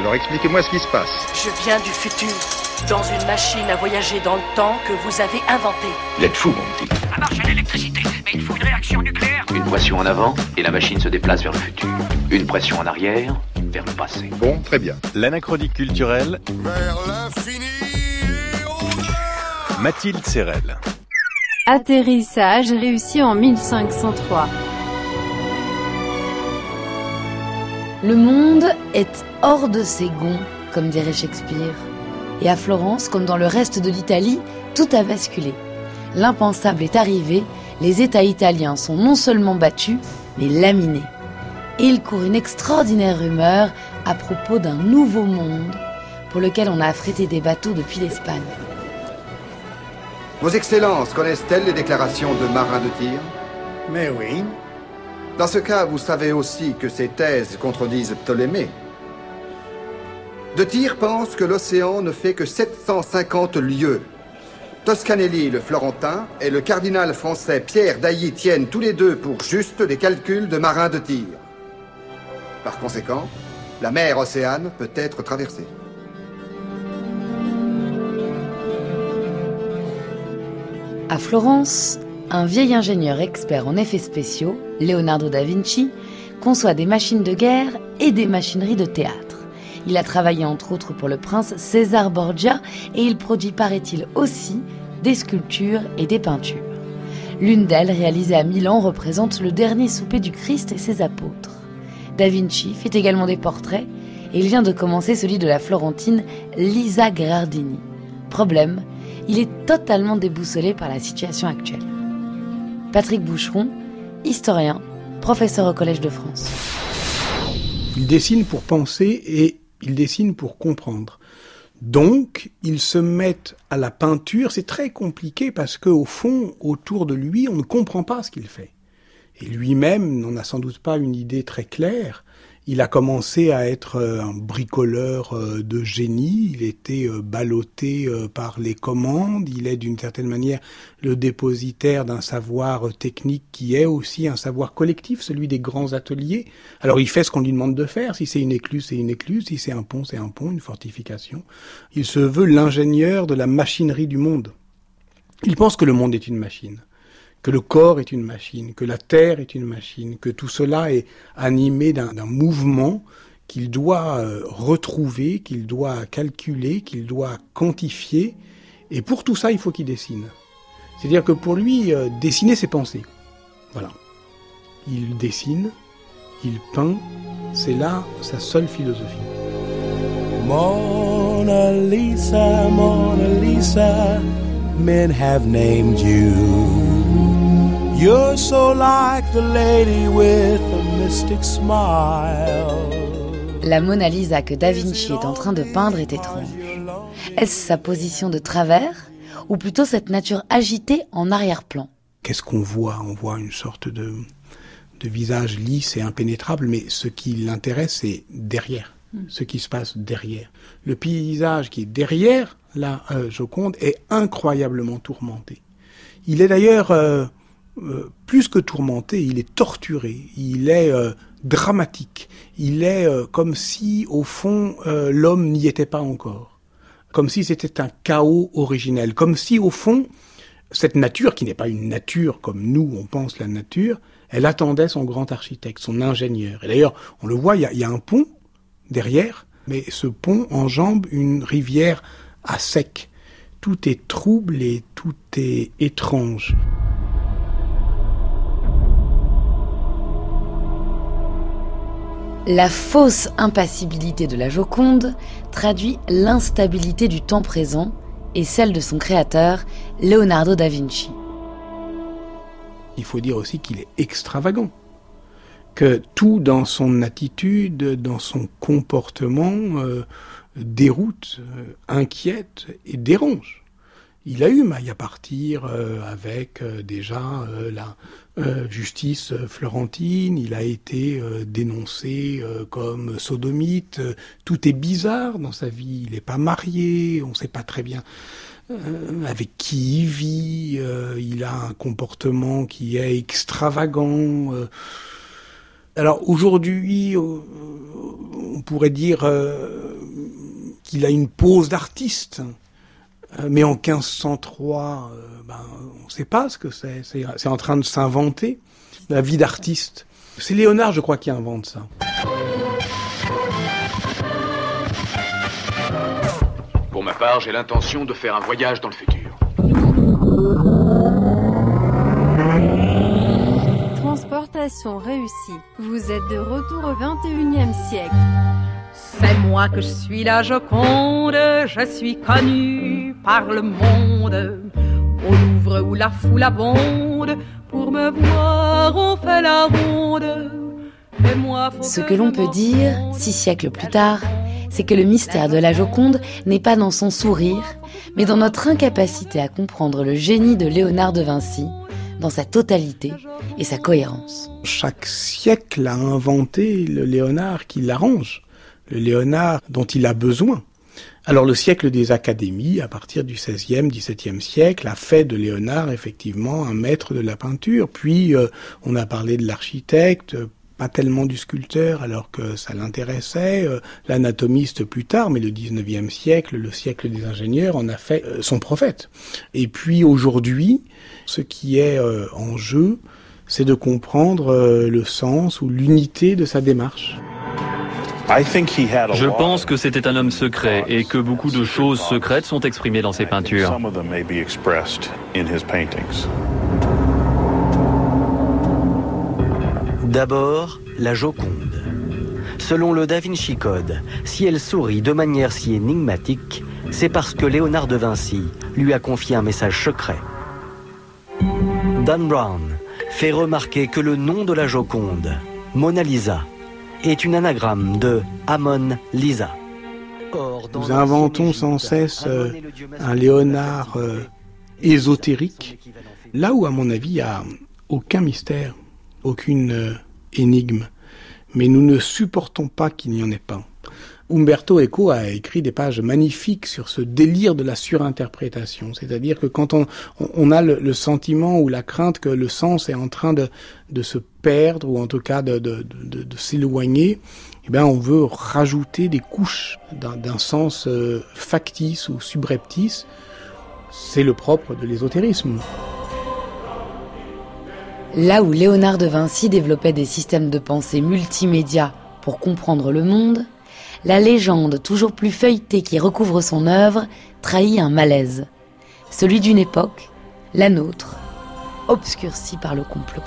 Alors expliquez-moi ce qui se passe. Je viens du futur, dans une machine à voyager dans le temps que vous avez inventée. Vous êtes fou, mon petit. Ça marche à l'électricité, mais il faut une réaction nucléaire. Une pression en avant et la machine se déplace vers le futur. Une pression en arrière vers le passé. Bon, très bien. L'anachronique culturelle. Vers l'infini Mathilde Serrel. Atterrissage réussi en 1503. Le monde est hors de ses gonds, comme dirait Shakespeare. Et à Florence, comme dans le reste de l'Italie, tout a basculé. L'impensable est arrivé, les États italiens sont non seulement battus, mais laminés. Et il court une extraordinaire rumeur à propos d'un nouveau monde pour lequel on a affrété des bateaux depuis l'Espagne. Vos Excellences connaissent-elles les déclarations de marins de tir Mais oui. Dans ce cas, vous savez aussi que ces thèses contredisent Ptolémée. De Tir pense que l'océan ne fait que 750 lieues. Toscanelli, le Florentin, et le cardinal français Pierre d'Ailly tiennent tous les deux pour juste des calculs de marins de tir. Par conséquent, la mer Océane peut être traversée. À Florence, un vieil ingénieur expert en effets spéciaux, Leonardo da Vinci, conçoit des machines de guerre et des machineries de théâtre. Il a travaillé entre autres pour le prince César Borgia et il produit, paraît-il, aussi des sculptures et des peintures. L'une d'elles, réalisée à Milan, représente le dernier souper du Christ et ses apôtres. Da Vinci fit également des portraits et il vient de commencer celui de la Florentine Lisa Gherardini. Problème, il est totalement déboussolé par la situation actuelle. Patrick Boucheron, historien, professeur au Collège de France. Il dessine pour penser et il dessine pour comprendre. Donc, ils se mettent à la peinture. C'est très compliqué parce que, au fond, autour de lui, on ne comprend pas ce qu'il fait. Et lui-même n'en a sans doute pas une idée très claire. Il a commencé à être un bricoleur de génie, il était ballotté par les commandes, il est d'une certaine manière le dépositaire d'un savoir technique qui est aussi un savoir collectif, celui des grands ateliers. Alors il fait ce qu'on lui demande de faire, si c'est une écluse, c'est une écluse, si c'est un pont, c'est un pont, une fortification. Il se veut l'ingénieur de la machinerie du monde. Il pense que le monde est une machine que le corps est une machine, que la terre est une machine, que tout cela est animé d'un mouvement qu'il doit retrouver, qu'il doit calculer, qu'il doit quantifier. Et pour tout ça, il faut qu'il dessine. C'est-à-dire que pour lui, dessiner, c'est penser. Voilà. Il dessine, il peint, c'est là sa seule philosophie. Mona Lisa, Mona Lisa, men have named you. You're so like the lady with a mystic smile. La Mona Lisa que Da Vinci est en train de peindre est étrange. Est-ce sa position de travers ou plutôt cette nature agitée en arrière-plan? Qu'est-ce qu'on voit? On voit une sorte de, de visage lisse et impénétrable, mais ce qui l'intéresse, c'est derrière, ce qui se passe derrière. Le paysage qui est derrière la euh, Joconde est incroyablement tourmenté. Il est d'ailleurs... Euh, euh, plus que tourmenté, il est torturé, il est euh, dramatique, il est euh, comme si, au fond, l'homme n'y était pas encore, comme si c'était un chaos originel, comme si, au fond, cette nature, qui n'est pas une nature comme nous, on pense la nature, elle attendait son grand architecte, son ingénieur. Et d'ailleurs, on le voit, il y a, y a un pont derrière, mais ce pont enjambe une rivière à sec. Tout est trouble et tout est étrange. La fausse impassibilité de la Joconde traduit l'instabilité du temps présent et celle de son créateur, Leonardo da Vinci. Il faut dire aussi qu'il est extravagant, que tout dans son attitude, dans son comportement, euh, déroute, euh, inquiète et dérange. Il a eu maille à partir euh, avec euh, déjà euh, la justice florentine, il a été dénoncé comme sodomite, tout est bizarre dans sa vie, il n'est pas marié, on ne sait pas très bien avec qui il vit, il a un comportement qui est extravagant. Alors aujourd'hui, on pourrait dire qu'il a une pose d'artiste. Euh, mais en 1503, euh, ben, on ne sait pas ce que c'est. C'est en train de s'inventer, la vie d'artiste. C'est Léonard, je crois, qui invente ça. Pour ma part, j'ai l'intention de faire un voyage dans le futur. Transportation réussie. Vous êtes de retour au 21e siècle. C'est moi que je suis la Joconde, je suis connue par le monde. Au Louvre où la foule abonde, pour me voir on fait la ronde. Et moi, faut Ce que l'on peut dire, six siècles plus tard, c'est que le mystère de la Joconde n'est pas dans son sourire, mais dans notre incapacité à comprendre le génie de Léonard de Vinci, dans sa totalité et sa cohérence. Chaque siècle a inventé le Léonard qui l'arrange, le Léonard dont il a besoin. Alors le siècle des académies, à partir du XVIe, XVIIe siècle, a fait de Léonard effectivement un maître de la peinture. Puis euh, on a parlé de l'architecte, pas tellement du sculpteur alors que ça l'intéressait, euh, l'anatomiste plus tard, mais le XIXe siècle, le siècle des ingénieurs, en a fait euh, son prophète. Et puis aujourd'hui, ce qui est euh, en jeu, c'est de comprendre euh, le sens ou l'unité de sa démarche. Je pense que c'était un homme secret et que beaucoup de choses secrètes sont exprimées dans ses peintures. D'abord, la Joconde. Selon le Da Vinci Code, si elle sourit de manière si énigmatique, c'est parce que Léonard de Vinci lui a confié un message secret. Dan Brown fait remarquer que le nom de la Joconde, Mona Lisa, est une anagramme de Amon Lisa. Or, dans Nous inventons sans cesse euh, un Léonard euh, ésotérique, là où à mon avis il n'y a aucun mystère, aucune euh, énigme, mais nous ne supportons pas qu'il n'y en ait pas. Umberto Eco a écrit des pages magnifiques sur ce délire de la surinterprétation, c'est-à-dire que quand on, a le, sentiment ou la crainte que le sens est en train de, de se perdre ou en tout cas de, s'éloigner, eh bien on veut rajouter des couches d'un d'un sens euh, factice ou subreptice. C'est le propre de l'ésotérisme. Là où Léonard de Vinci développait des systèmes de pensée multimédia pour comprendre le monde, la légende toujours plus feuilletée qui recouvre son œuvre trahit un malaise, celui d'une époque, la nôtre, obscurcie par le complot.